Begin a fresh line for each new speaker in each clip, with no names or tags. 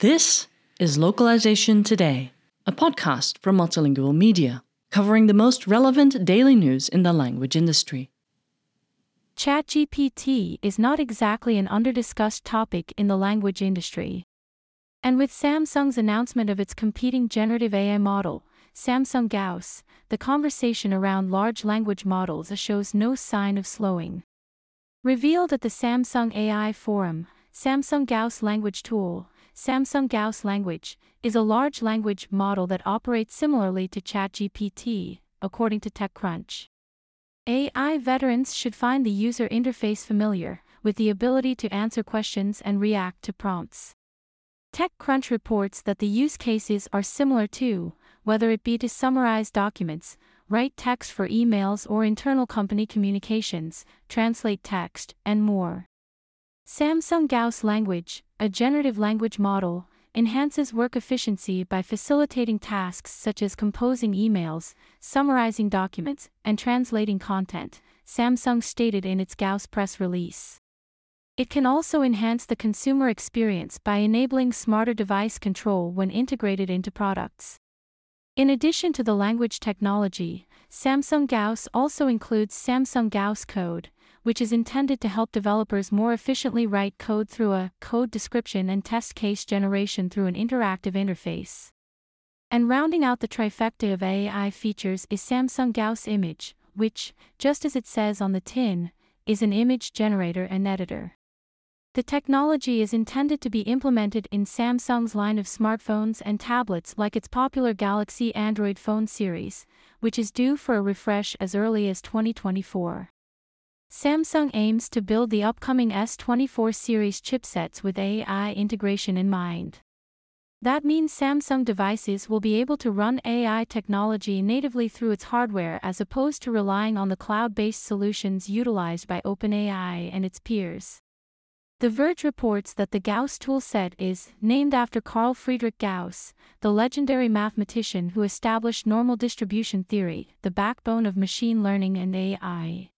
This is Localization Today, a podcast from Multilingual Media, covering the most relevant daily news in the language industry.
ChatGPT is not exactly an under-discussed topic in the language industry. And with Samsung's announcement of its competing generative AI model, Samsung Gauss, the conversation around large language models shows no sign of slowing. Revealed at the Samsung AI Forum, Samsung Gauss Language Tool, Samsung Gauss Language, is a large language model that operates similarly to ChatGPT, according to TechCrunch. AI veterans should find the user interface familiar, with the ability to answer questions and react to prompts. TechCrunch reports that the use cases are similar to, whether it be to summarize documents, write text for emails or internal company communications, translate text, and more. Samsung Gauss Language, a generative language model, enhances work efficiency by facilitating tasks such as composing emails, summarizing documents, and translating content, Samsung stated in its Gauss press release. It can also enhance the consumer experience by enabling smarter device control when integrated into products. In addition to the language technology, Samsung Gauss also includes Samsung Gauss Code, which is intended to help developers more efficiently write code through a code description and test case generation through an interactive interface. And rounding out the trifecta of AI features is Samsung Gauss Image, which, just as it says on the tin, is an image generator and editor. The technology is intended to be implemented in Samsung's line of smartphones and tablets like its popular Galaxy Android phone series, which is due for a refresh as early as 2024. Samsung aims to build the upcoming S24 series chipsets with AI integration in mind. That means Samsung devices will be able to run AI technology natively through its hardware as opposed to relying on the cloud based solutions utilized by OpenAI and its peers. The Verge reports that the Gauss toolset is named after Carl Friedrich Gauss, the legendary mathematician who established normal distribution theory, the backbone of machine learning and AI.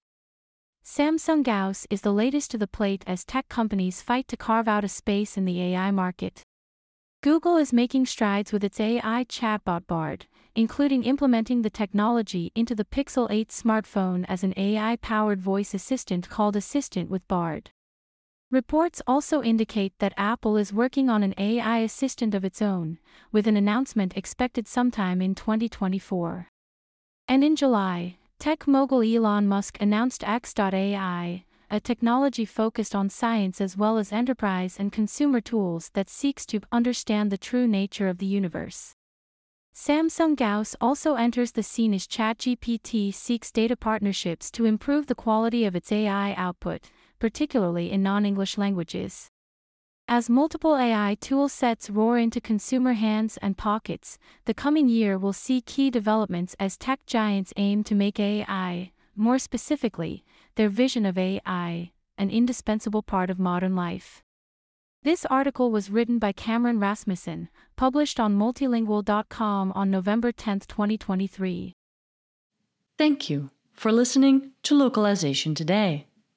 Samsung Gauss is the latest to the plate as tech companies fight to carve out a space in the AI market. Google is making strides with its AI chatbot Bard, including implementing the technology into the Pixel 8 smartphone as an AI powered voice assistant called Assistant with Bard. Reports also indicate that Apple is working on an AI assistant of its own, with an announcement expected sometime in 2024. And in July, Tech mogul Elon Musk announced X.AI, a technology focused on science as well as enterprise and consumer tools that seeks to understand the true nature of the universe. Samsung Gauss also enters the scene as ChatGPT seeks data partnerships to improve the quality of its AI output, particularly in non English languages. As multiple AI tool sets roar into consumer hands and pockets, the coming year will see key developments as tech giants aim to make AI, more specifically, their vision of AI, an indispensable part of modern life. This article was written by Cameron Rasmussen, published on multilingual.com on November 10, 2023.
Thank you for listening to Localization Today.